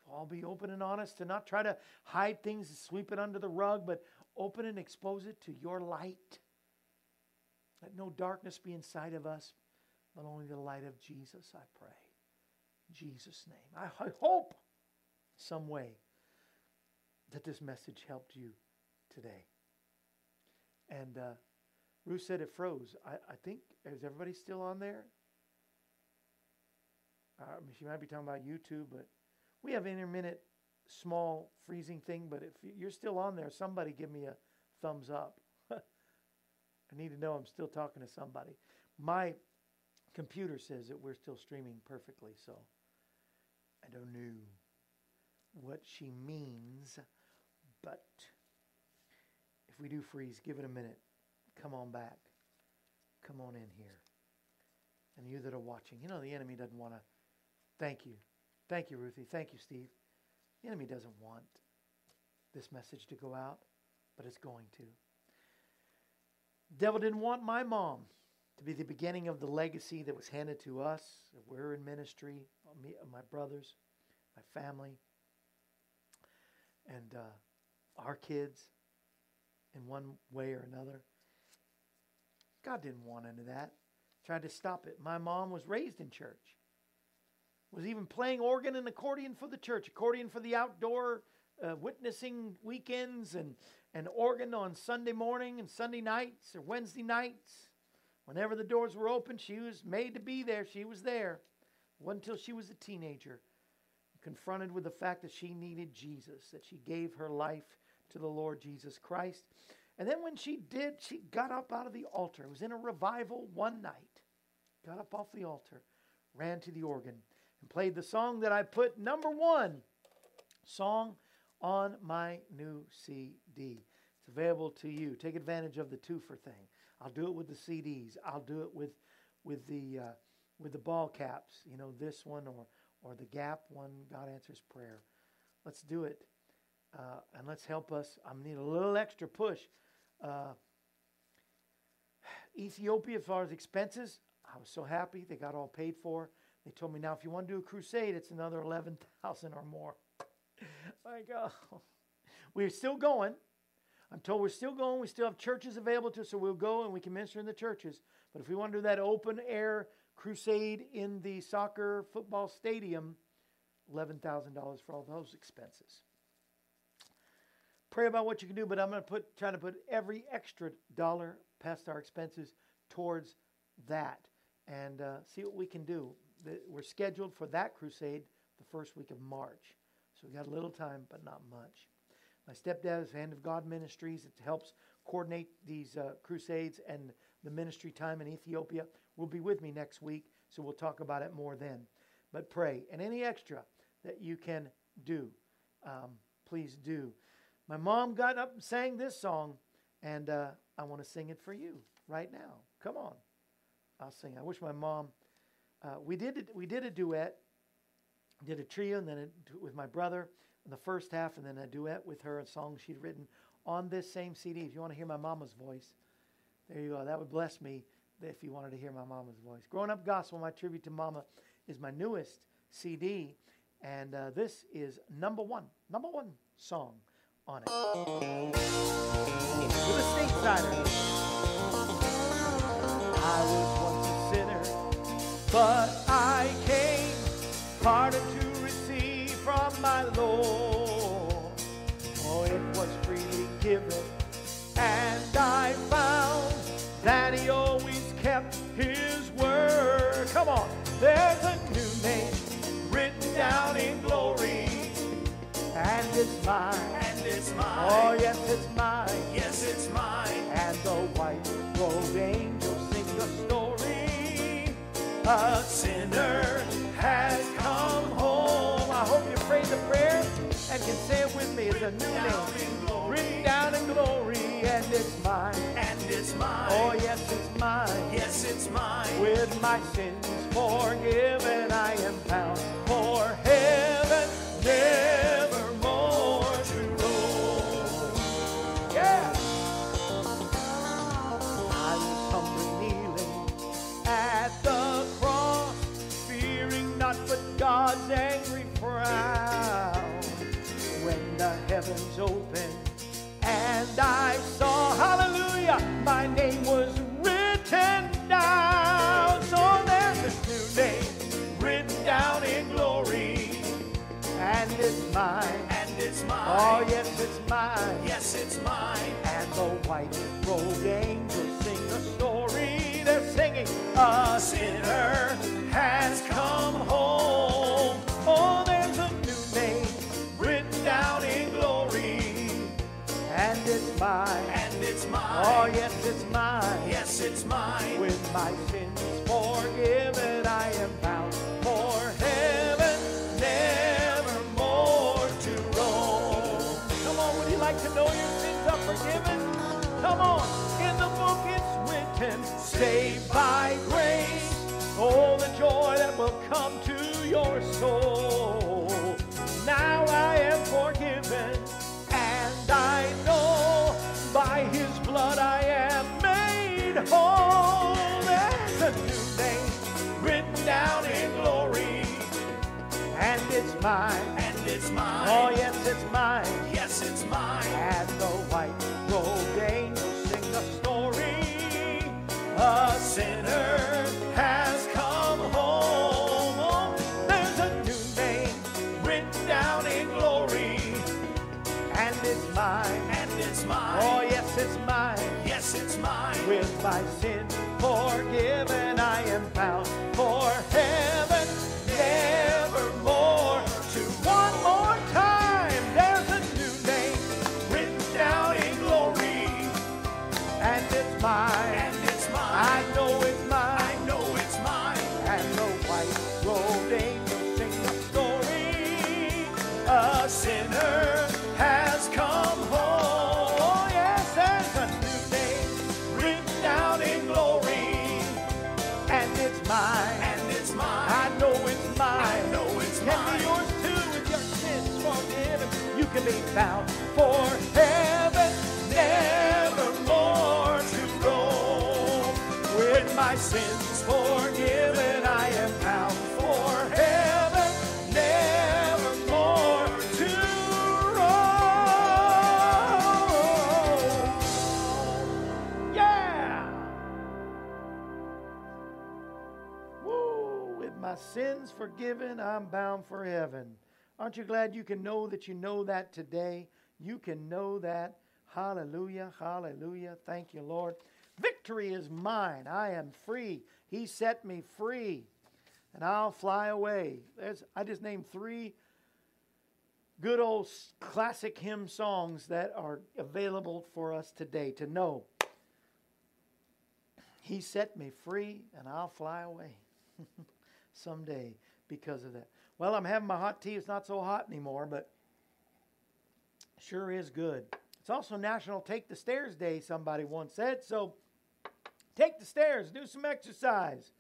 All be open and honest, to not try to hide things and sweep it under the rug, but open and expose it to your light. Let no darkness be inside of us, but only the light of Jesus, I pray. In Jesus' name. I, I hope some way that this message helped you today. And uh, Ruth said it froze. I, I think, is everybody still on there? Uh, she might be talking about YouTube, but we have intermittent small freezing thing, but if you're still on there, somebody give me a thumbs up. I need to know I'm still talking to somebody. My computer says that we're still streaming perfectly, so I don't know what she means, but if we do freeze, give it a minute. Come on back. Come on in here. And you that are watching, you know the enemy doesn't want to. Thank you. Thank you, Ruthie. Thank you, Steve. The enemy doesn't want this message to go out, but it's going to. Devil didn't want my mom to be the beginning of the legacy that was handed to us. We're in ministry, me, my brothers, my family, and uh, our kids in one way or another. God didn't want any of that. Tried to stop it. My mom was raised in church. Was even playing organ and accordion for the church, accordion for the outdoor uh, witnessing weekends, and, and organ on Sunday morning and Sunday nights or Wednesday nights. Whenever the doors were open, she was made to be there. She was there. It wasn't until she was a teenager, confronted with the fact that she needed Jesus, that she gave her life to the Lord Jesus Christ. And then when she did, she got up out of the altar. It was in a revival one night. Got up off the altar, ran to the organ, and played the song that I put number one song on my new CD. It's available to you. Take advantage of the twofer thing. I'll do it with the CDs. I'll do it with with the uh, with the ball caps. You know this one or or the Gap one. God answers prayer. Let's do it, uh, and let's help us. I need a little extra push. Uh, Ethiopia, as far as expenses, I was so happy they got all paid for. They told me now if you want to do a crusade, it's another eleven thousand or more. My God, we're still going. I'm told we're still going. We still have churches available to us, so we'll go and we can minister in the churches. But if we want to do that open air crusade in the soccer football stadium, $11,000 for all those expenses. Pray about what you can do, but I'm going to put try to put every extra dollar past our expenses towards that and uh, see what we can do. We're scheduled for that crusade the first week of March. So we got a little time, but not much. My stepdad is Hand of God Ministries. It helps coordinate these uh, crusades and the ministry time in Ethiopia. Will be with me next week, so we'll talk about it more then. But pray, and any extra that you can do, um, please do. My mom got up and sang this song, and uh, I want to sing it for you right now. Come on, I'll sing. I wish my mom. Uh, we did we did a duet, did a trio, and then a, with my brother in the first half, and then a duet with her, a song she'd written on this same CD. If you want to hear my mama's voice, there you go. That would bless me if you wanted to hear my mama's voice. Growing Up Gospel, my tribute to Mama, is my newest CD, and uh, this is number one, number one song on it. With a statesider. I but I came pardon to receive from my Lord. Oh, it was freely given, and I found that He always kept His word. Come on, there's a new name written down in glory, and it's mine. And it's mine. Oh, yes, it's mine. A sinner has come home. I hope you prayed the prayer and can say it with me. It's a new name. Written down in glory, and it's mine. And it's mine. Oh, yes, it's mine. Yes, it's mine. With my sins forgiven, I am bound for heaven, Oh, yes, it's mine. Yes, it's mine. And the white robed angels sing the story. They're singing, A sinner has come home. Oh, there's a new name written down in glory. And it's mine. And it's oh, mine. Oh, yes, it's mine. Yes, it's mine. With my sins forgiven, I am Come on. In the book it's written, saved by grace. Oh, the joy that will come to your soul. Now I am forgiven, and I know by his blood I am made whole. There's a new name written down in glory, and it's mine. And it's mine. Oh, yes, it's mine. Yes, it's mine. And the white mine. And it's mine. Oh, yes, it's mine. Yes, it's mine. With my sin Can bound for heaven, nevermore to roam. With my sins forgiven, I am bound for heaven, nevermore to roam. Yeah. Woo! With my sins forgiven, I'm bound for heaven. Aren't you glad you can know that you know that today? You can know that. Hallelujah, hallelujah. Thank you, Lord. Victory is mine. I am free. He set me free, and I'll fly away. There's, I just named three good old classic hymn songs that are available for us today to know. He set me free, and I'll fly away someday because of that. Well, I'm having my hot tea. It's not so hot anymore, but sure is good. It's also National Take the Stairs Day, somebody once said. So take the stairs, do some exercise.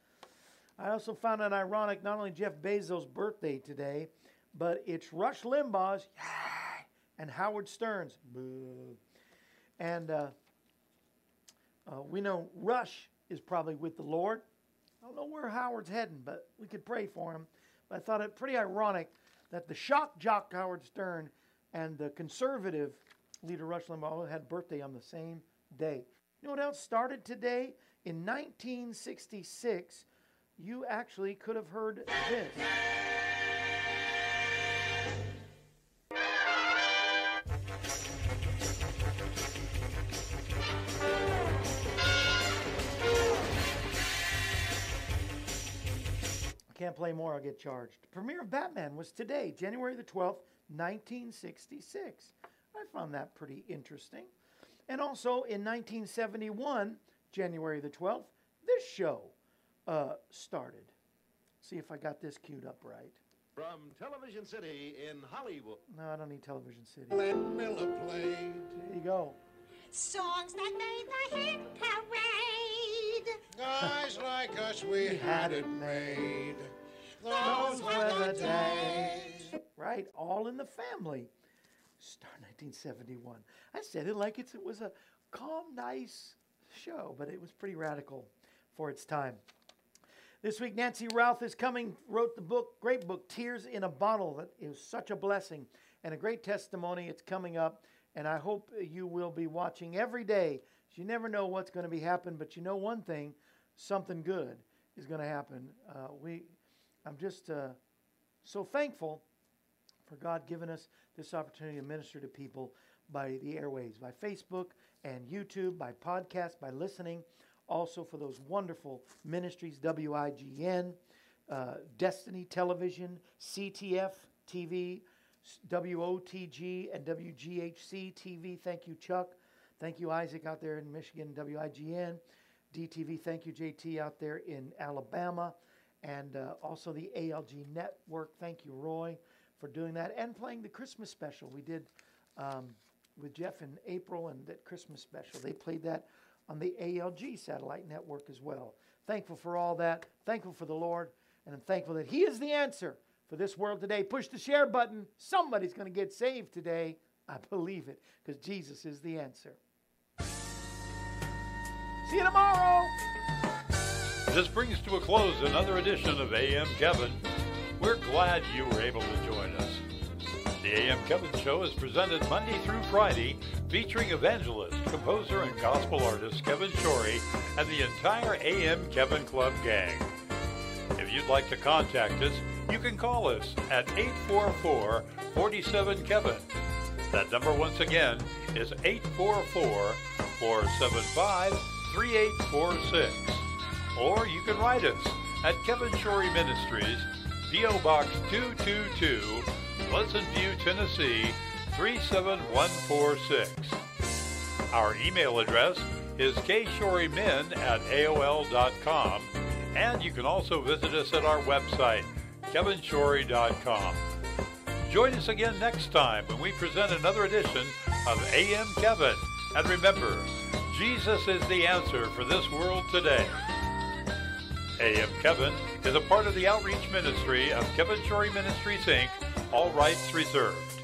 I also found it ironic not only Jeff Bezos' birthday today, but it's Rush Limbaugh's and Howard Stern's. And uh, uh, we know Rush is probably with the Lord. I don't know where Howard's heading, but we could pray for him. But I thought it pretty ironic that the shock jock Howard Stern and the conservative leader Rush Limbaugh had birthday on the same day. You know what else started today? In 1966, you actually could have heard this. Can't play more, I'll get charged. The premiere of Batman was today, January the 12th, 1966. I found that pretty interesting. And also in 1971, January the 12th, this show uh, started. See if I got this queued up right. From Television City in Hollywood. No, I don't need Television City. Glenn Miller played. There you go. Songs that made the hit parade. Guys like us, we had it made. Those were the days. Right? All in the family. Star 1971. I said it like it's, it was a calm, nice show, but it was pretty radical for its time. This week, Nancy Routh is coming, wrote the book, great book, Tears in a Bottle. That is such a blessing and a great testimony. It's coming up, and I hope you will be watching every day. You never know what's going to be happening, but you know one thing something good is going to happen. Uh, we, I'm just uh, so thankful for God giving us this opportunity to minister to people by the airwaves, by Facebook and YouTube, by podcast, by listening. Also for those wonderful ministries, WIGN, uh, Destiny Television, CTF TV, WOTG, and WGHC TV. Thank you, Chuck. Thank you, Isaac, out there in Michigan, WIGN. DTV, thank you, JT, out there in Alabama. And uh, also the ALG Network. Thank you, Roy, for doing that and playing the Christmas special. We did um, with Jeff in April and that Christmas special. They played that on the ALG satellite network as well. Thankful for all that. Thankful for the Lord. And I'm thankful that He is the answer for this world today. Push the share button. Somebody's going to get saved today. I believe it because Jesus is the answer. See you tomorrow. This brings to a close another edition of AM Kevin. We're glad you were able to join us. The AM Kevin Show is presented Monday through Friday, featuring evangelist, composer, and gospel artist Kevin Shorey and the entire AM Kevin Club gang. If you'd like to contact us, you can call us at 844 47 Kevin. That number, once again, is 844 475 3846. Or you can write us at Kevin Shorey Ministries, P.O. Box 222, Pleasant View, Tennessee 37146. Our email address is kshorymen at AOL.com, and you can also visit us at our website, kevinshorey.com. Join us again next time when we present another edition of AM Kevin. And remember, Jesus is the answer for this world today. AM Kevin is a part of the outreach ministry of Kevin Shorey Ministries, Inc., all rights reserved.